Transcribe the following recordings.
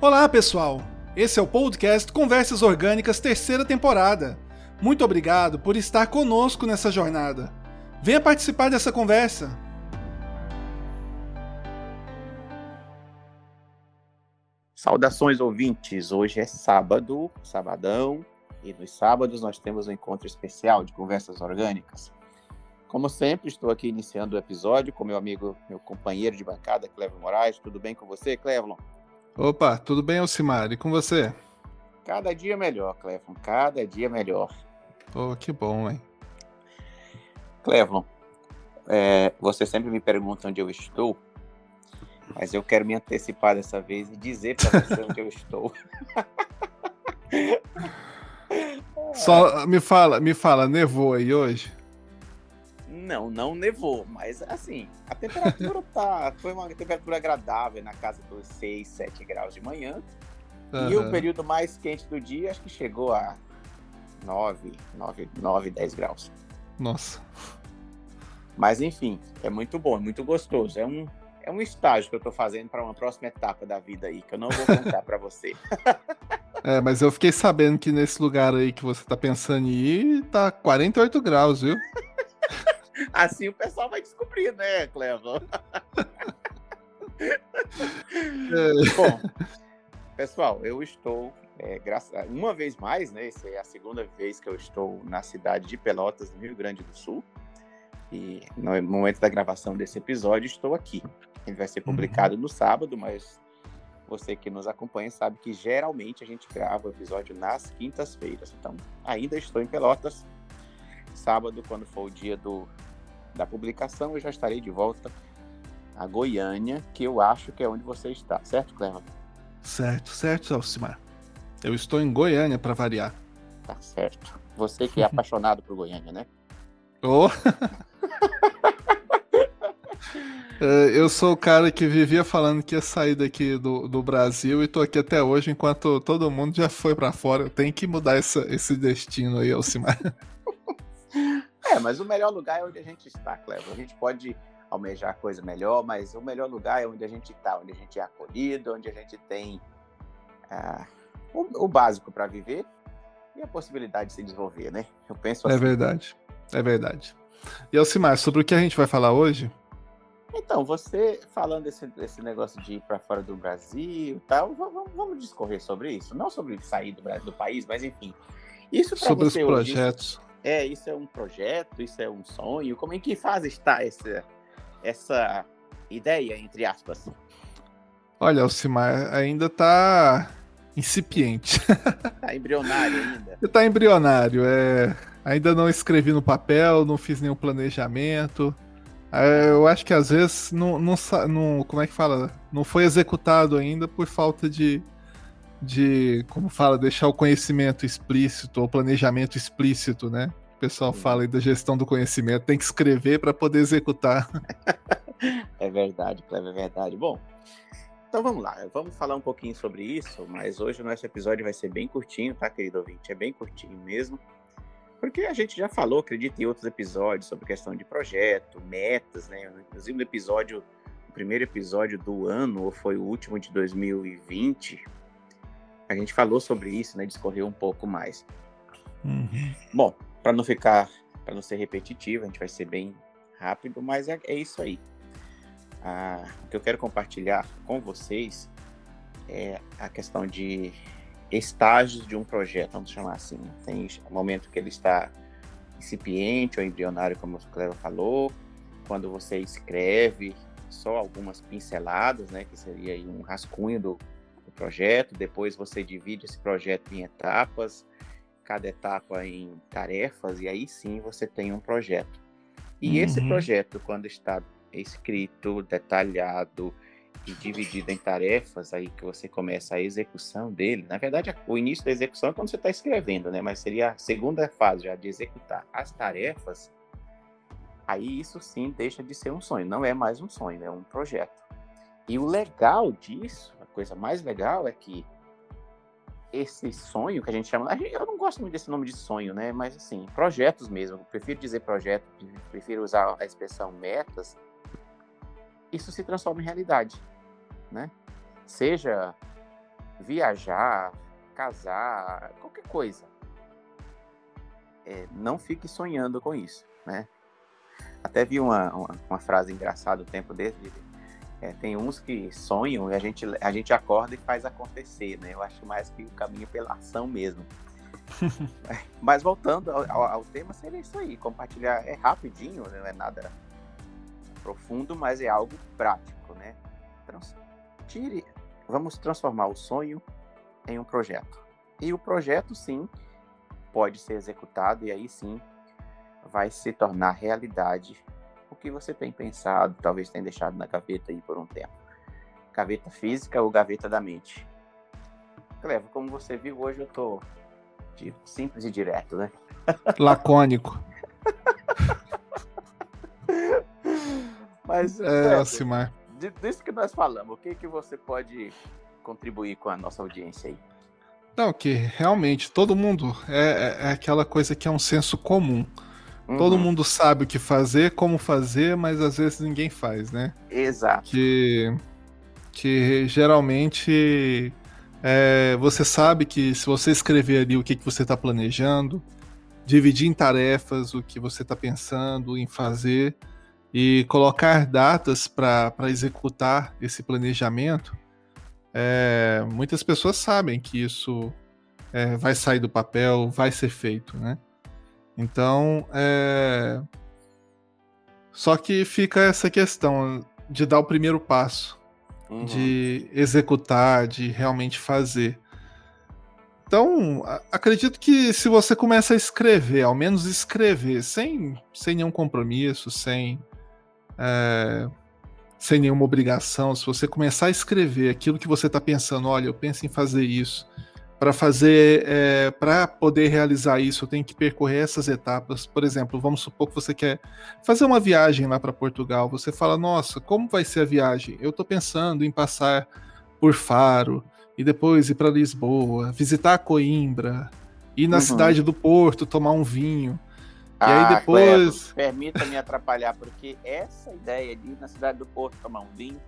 Olá, pessoal! Esse é o podcast Conversas Orgânicas, terceira temporada. Muito obrigado por estar conosco nessa jornada. Venha participar dessa conversa. Saudações ouvintes! Hoje é sábado, sabadão, e nos sábados nós temos um encontro especial de conversas orgânicas. Como sempre, estou aqui iniciando o episódio com meu amigo, meu companheiro de bancada, Clevo Moraes. Tudo bem com você, Clevon? Opa, tudo bem, Alcimar? E com você? Cada dia melhor, Clevon. Cada dia melhor. Oh, que bom, hein? Clevon, é, você sempre me pergunta onde eu estou, mas eu quero me antecipar dessa vez e dizer para você onde eu estou. Só me fala, me fala, nevou aí hoje? Não, não nevou, mas assim, a temperatura tá. Foi uma temperatura agradável na casa dos 6, 7 graus de manhã. Uhum. E o período mais quente do dia acho que chegou a 9, 9, 9 10 graus. Nossa. Mas enfim, é muito bom, é muito gostoso. É um, é um estágio que eu tô fazendo para uma próxima etapa da vida aí, que eu não vou contar para você. É, mas eu fiquei sabendo que nesse lugar aí que você tá pensando em ir, tá 48 graus, viu? Assim o pessoal vai descobrir, né, Clevo? É. Bom, pessoal, eu estou, é, graças a, uma vez mais, né? Essa é a segunda vez que eu estou na cidade de Pelotas, no Rio Grande do Sul. E no momento da gravação desse episódio, estou aqui. Ele vai ser publicado uhum. no sábado, mas você que nos acompanha sabe que geralmente a gente grava o episódio nas quintas-feiras. Então, ainda estou em Pelotas. Sábado, quando for o dia do, da publicação, eu já estarei de volta a Goiânia, que eu acho que é onde você está, certo, Cleber? Certo, certo, Alcimar. Eu estou em Goiânia para variar. Tá certo. Você que é apaixonado por Goiânia, né? Oh. eu sou o cara que vivia falando que ia sair daqui do, do Brasil e tô aqui até hoje, enquanto todo mundo já foi para fora. Eu tenho que mudar essa, esse destino aí, Alcimar. É, mas o melhor lugar é onde a gente está, Cleber. A gente pode almejar coisa melhor, mas o melhor lugar é onde a gente está, onde a gente é acolhido, onde a gente tem ah, o, o, básico para viver e a possibilidade de se desenvolver, né? Eu penso é assim. É verdade, é verdade. E Alcimar, sobre o que a gente vai falar hoje? Então, você falando desse, desse negócio de ir para fora do Brasil e tal, vamos, vamos, discorrer sobre isso. Não sobre sair do, do país, mas enfim. Isso sobre os projetos. É, isso é um projeto, isso é um sonho? Como em que fase está essa, essa ideia, entre aspas? Olha, Alcimar, ainda está incipiente. Está embrionário ainda. Está embrionário, é. Ainda não escrevi no papel, não fiz nenhum planejamento. É, eu acho que às vezes não, não, não, como é que fala? Não foi executado ainda por falta de, de, como fala, deixar o conhecimento explícito, ou planejamento explícito, né? O pessoal fala aí da gestão do conhecimento, tem que escrever para poder executar. é verdade, Cleber, é verdade. Bom, então vamos lá, vamos falar um pouquinho sobre isso, mas hoje o nosso episódio vai ser bem curtinho, tá, querido ouvinte? É bem curtinho mesmo, porque a gente já falou, acredito, em outros episódios sobre questão de projeto, metas, né? Inclusive no episódio, o primeiro episódio do ano, ou foi o último de 2020, a gente falou sobre isso, né? Discorreu um pouco mais. Uhum. Bom, para não ficar, para não ser repetitivo, a gente vai ser bem rápido, mas é, é isso aí. Ah, o que eu quero compartilhar com vocês é a questão de estágios de um projeto, vamos chamar assim. Tem o momento que ele está incipiente ou embrionário, como o Cleva falou, quando você escreve só algumas pinceladas, né, que seria um rascunho do, projeto, depois você divide esse projeto em etapas, cada etapa em tarefas, e aí sim você tem um projeto. E uhum. esse projeto, quando está escrito, detalhado e dividido em tarefas, aí que você começa a execução dele. Na verdade, o início da execução é quando você está escrevendo, né? Mas seria a segunda fase já de executar as tarefas. Aí isso sim deixa de ser um sonho, não é mais um sonho, é um projeto. E o legal disso coisa mais legal é que esse sonho que a gente chama. Eu não gosto muito desse nome de sonho, né? Mas assim, projetos mesmo. Prefiro dizer projeto, prefiro usar a expressão metas. Isso se transforma em realidade, né? Seja viajar, casar, qualquer coisa. É, não fique sonhando com isso, né? Até vi uma, uma, uma frase engraçada o tempo desse. É, tem uns que sonham e a gente, a gente acorda e faz acontecer, né? Eu acho mais que o caminho pela ação mesmo. Mas voltando ao, ao, ao, tema, seria isso aí. Compartilhar é rapidinho, né? não é nada profundo, mas é algo prático, né? Trans tire, vamos transformar o sonho em um projeto. E o projeto, sim, pode ser executado e aí sim vai se tornar realidade que você tem pensado, talvez tenha deixado na gaveta aí por um tempo. Gaveta física ou gaveta da mente. Clevo, como você viu, hoje eu tô simples e direto, né? Lacônico. Mas, é, Alcimar. Disso que nós falamos, o que, que você pode contribuir com a nossa audiência aí? Não, que realmente todo mundo é, é, é aquela coisa que é um senso comum. Uhum. Todo mundo sabe o que fazer, como fazer, mas às vezes ninguém faz, né? Exato. Que, que geralmente é, você sabe que se você escrever ali o que, que você está planejando, dividir em tarefas o que você está pensando em fazer e colocar datas para executar esse planejamento, é, muitas pessoas sabem que isso é, vai sair do papel, vai ser feito, né? Então, é... só que fica essa questão de dar o primeiro passo, uhum. de executar, de realmente fazer. Então, acredito que se você começa a escrever, ao menos escrever, sem, sem nenhum compromisso, sem é, sem nenhuma obrigação, se você começar a escrever aquilo que você está pensando, olha, eu penso em fazer isso, para fazer, é, para poder realizar isso, eu tenho que percorrer essas etapas. Por exemplo, vamos supor que você quer fazer uma viagem lá para Portugal. Você fala, nossa, como vai ser a viagem? Eu estou pensando em passar por Faro e depois ir para Lisboa, visitar Coimbra, ir na uhum. cidade do Porto tomar um vinho. E ah, aí depois. Permita-me atrapalhar, porque essa ideia de ir na cidade do Porto tomar um vinho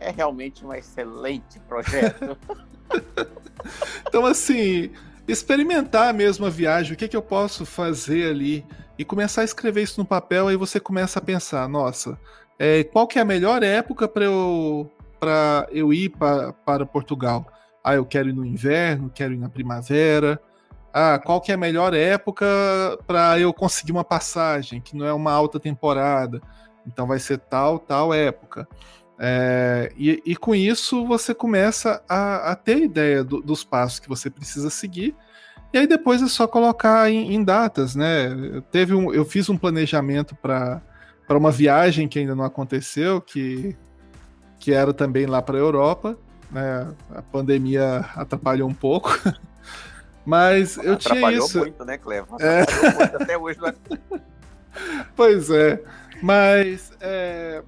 é realmente um excelente projeto. então, assim, experimentar mesmo a viagem, o que, é que eu posso fazer ali, e começar a escrever isso no papel, aí você começa a pensar, nossa, é, qual que é a melhor época para eu, eu ir pra, para Portugal? Ah, eu quero ir no inverno, quero ir na primavera, ah, qual que é a melhor época para eu conseguir uma passagem, que não é uma alta temporada. Então vai ser tal, tal época. É, e, e, com isso você começa a, a ter ideia do, dos passos que você precisa seguir. E aí depois é só colocar em, em datas, né? Eu, teve um, eu fiz um planejamento para uma viagem que ainda não aconteceu, que, que era também lá para a Europa. Né? A pandemia atrapalhou um pouco. Mas eu tinha isso. muito, né, Clevo? É... Muito, até hoje. Né? pois é. Mas é...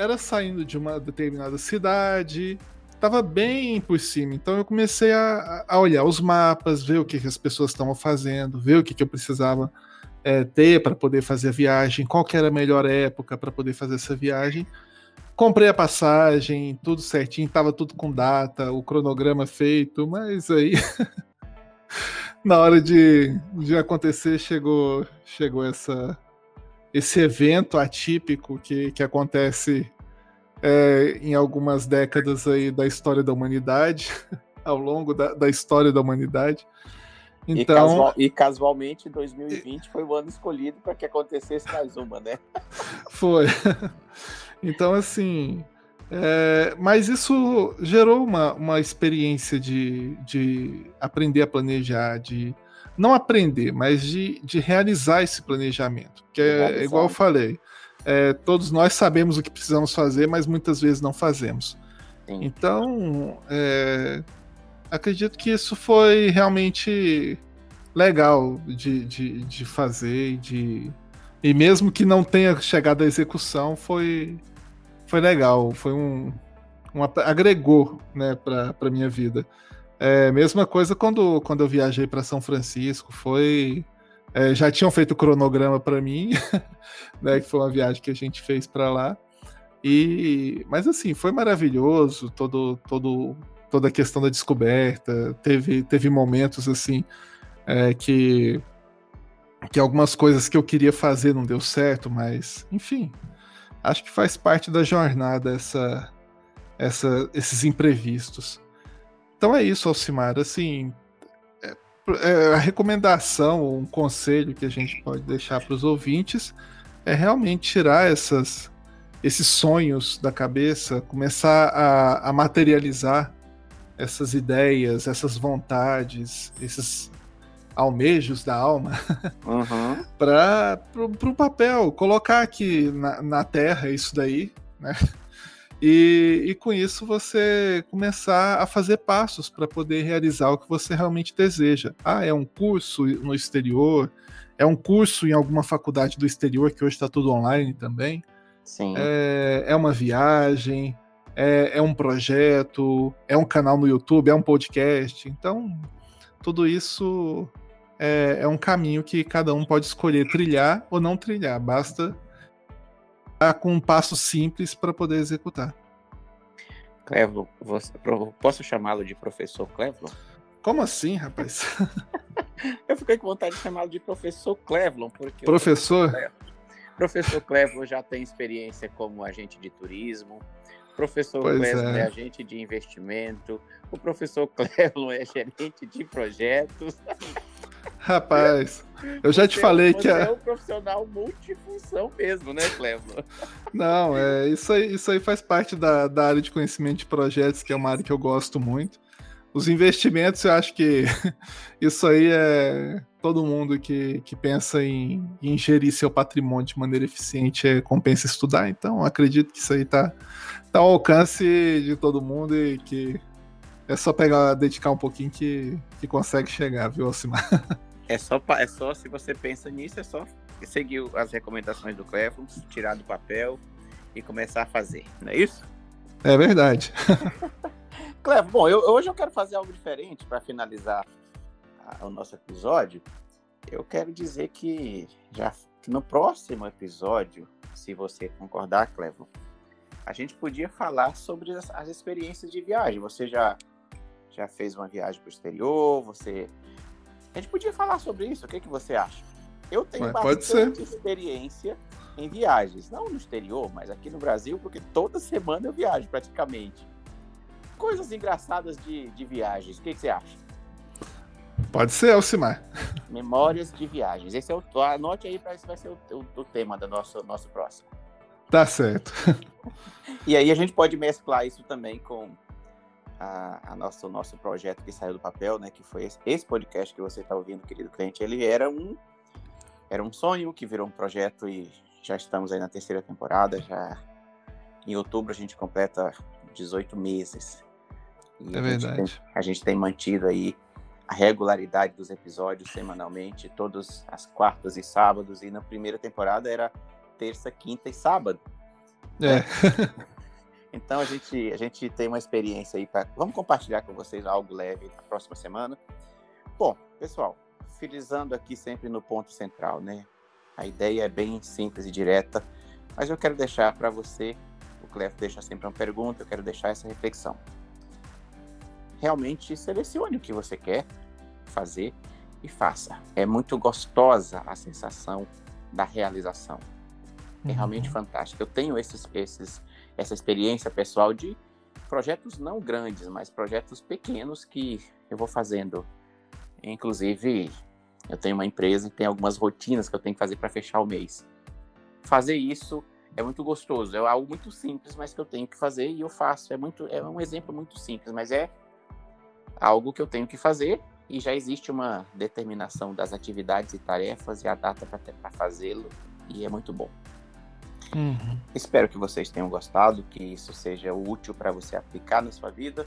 era saindo de uma determinada cidade, tava bem por cima. Então eu comecei a, a olhar os mapas, ver o que, que as pessoas estavam fazendo, ver o que, que eu precisava é, ter para poder fazer a viagem, qual que era a melhor época para poder fazer essa viagem. Comprei a passagem, tudo certinho, tava tudo com data, o cronograma feito, mas aí na hora de, de acontecer, chegou, chegou essa, esse evento atípico que, que acontece é, em algumas décadas aí da história da humanidade, ao longo da, da história da humanidade. Então, e, casual, e casualmente 2020 foi o ano escolhido para que acontecesse mais uma, né? Foi. Então, assim, é, mas isso gerou uma, uma experiência de, de aprender a planejar, de não aprender, mas de, de realizar esse planejamento. Que é, igual eu falei, é, todos nós sabemos o que precisamos fazer, mas muitas vezes não fazemos. Sim. Então, é, acredito que isso foi realmente legal de, de, de fazer, de, e mesmo que não tenha chegado à execução, foi, foi legal, foi um, um agregou, né, para para minha vida. É, mesma coisa quando, quando eu viajei para São Francisco, foi é, já tinham feito o cronograma para mim, né, que foi uma viagem que a gente fez para lá. E mas assim, foi maravilhoso todo todo toda a questão da descoberta. Teve, teve momentos assim é, que que algumas coisas que eu queria fazer não deu certo, mas enfim, acho que faz parte da jornada essa, essa, esses imprevistos. Então é isso, Alcimar. Assim, é, é, a recomendação, um conselho que a gente pode deixar para os ouvintes é realmente tirar essas, esses sonhos da cabeça, começar a, a materializar essas ideias, essas vontades, esses almejos da alma uhum. para o papel, colocar aqui na, na terra isso daí, né? E, e, com isso você começar a fazer passos para poder realizar o que você realmente deseja. Ah, é um curso no exterior, é um curso em alguma faculdade do exterior, que hoje está tudo online também. Sim. É, é uma viagem, é, é um projeto, é um canal no YouTube, é um podcast. Então, tudo isso é, é, um caminho que cada um pode escolher trilhar ou não trilhar. Basta com um passo simples para poder executar. Clevlo, você, posso chamá-lo de professor Clevlon? Como assim, rapaz? eu fiquei com vontade de chamá-lo de professor Clevlon, porque professor. Professor Clevo já tem experiência como agente de turismo. Professor Clevo é. é. agente de investimento. O professor Clevo é gerente de projetos. Rapaz, eu já te você, falei você que. é um profissional multifunção mesmo, né, Clevo? Não, é, isso, aí, isso aí faz parte da, da área de conhecimento de projetos, que é uma área que eu gosto muito. Os investimentos, eu acho que isso aí é todo mundo que, que pensa em, em gerir seu patrimônio de maneira eficiente é, compensa estudar. Então, acredito que isso aí tá, tá ao alcance de todo mundo e que é só pegar, dedicar um pouquinho que, que consegue chegar, viu, Alcimar? É só, é só, se você pensa nisso, é só seguir as recomendações do Clefon, tirar do papel e começar a fazer, não é isso? É verdade. Clevo, bom, eu, hoje eu quero fazer algo diferente para finalizar a, o nosso episódio. Eu quero dizer que já que no próximo episódio, se você concordar, Clevo, a gente podia falar sobre as, as, experiências de viagem. Você já já fez uma viagem para o exterior? Você a gente podia falar sobre isso. O que, que você acha? Eu tenho bastante experiência em viagens, não no exterior, mas aqui no Brasil, porque toda semana eu viajo praticamente coisas engraçadas de, de viagens. O que, que você acha? Pode ser, Alcimar. Memórias de viagens. Esse é o. Anote aí para esse vai ser o, o, o, tema do nosso, nosso próximo. Tá certo. E aí a gente pode mesclar isso também com a, a nosso, o nosso projeto que saiu do papel, né? Que foi esse, esse podcast que você está ouvindo, querido cliente. Ele era um, era um sonho que virou um projeto e já estamos aí na terceira temporada. Já em outubro a gente completa 18 meses. E é verdade. Tem, a gente tem mantido aí a regularidade dos episódios semanalmente, todas as quartas e sábados, e na primeira temporada era terça, quinta e sábado. É. Então a gente, a gente tem uma experiência aí para. Vamos compartilhar com vocês algo leve na próxima semana. Bom, pessoal, frisando aqui sempre no ponto central, né? A ideia é bem simples e direta, mas eu quero deixar para você Clef deixa sempre uma pergunta, eu quero deixar essa reflexão. Realmente selecione o que você quer fazer e faça. É muito gostosa a sensação da realização. É realmente uhum. fantástico. Eu tenho esses, esses, essa experiência pessoal de projetos não grandes, mas projetos pequenos que eu vou fazendo. Inclusive, eu tenho uma empresa e tem algumas rotinas que eu tenho que fazer para fechar o mês. Fazer isso é muito gostoso. É algo muito simples, mas que eu tenho que fazer e eu faço. É muito, é um exemplo muito simples, mas é algo que eu tenho que fazer e já existe uma determinação das atividades e tarefas e a data para fazê-lo e é muito bom. Uhum. Espero que vocês tenham gostado, que isso seja útil para você aplicar na sua vida.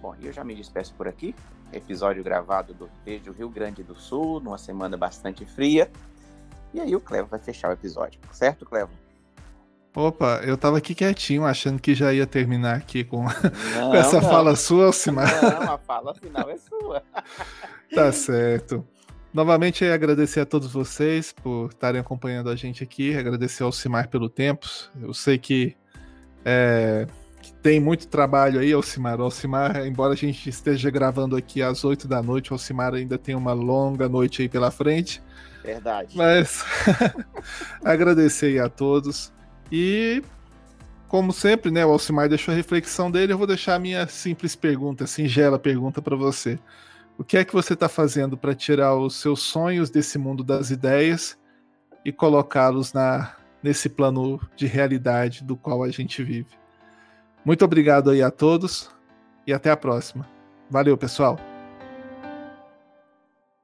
Bom, eu já me despeço por aqui. Episódio gravado do desde o Rio Grande do Sul, numa semana bastante fria. E aí o Clevo vai fechar o episódio, certo, Clevo? Opa, eu tava aqui quietinho, achando que já ia terminar aqui com, não, com essa não. fala sua, Alcimar. Não, a fala final é sua. tá certo. Novamente, agradecer a todos vocês por estarem acompanhando a gente aqui, agradecer ao Alcimar pelo tempo. Eu sei que, é, tem muito trabalho aí, Alcimar. Alcimar, embora a gente esteja gravando aqui às 8 da noite, o Alcimar ainda tem uma longa noite aí pela frente. Verdade. Mas agradecer a todos. E, como sempre, né, o Alcimar deixou a reflexão dele, eu vou deixar a minha simples pergunta, singela pergunta para você. O que é que você está fazendo para tirar os seus sonhos desse mundo das ideias e colocá-los na nesse plano de realidade do qual a gente vive? Muito obrigado aí a todos e até a próxima. Valeu, pessoal!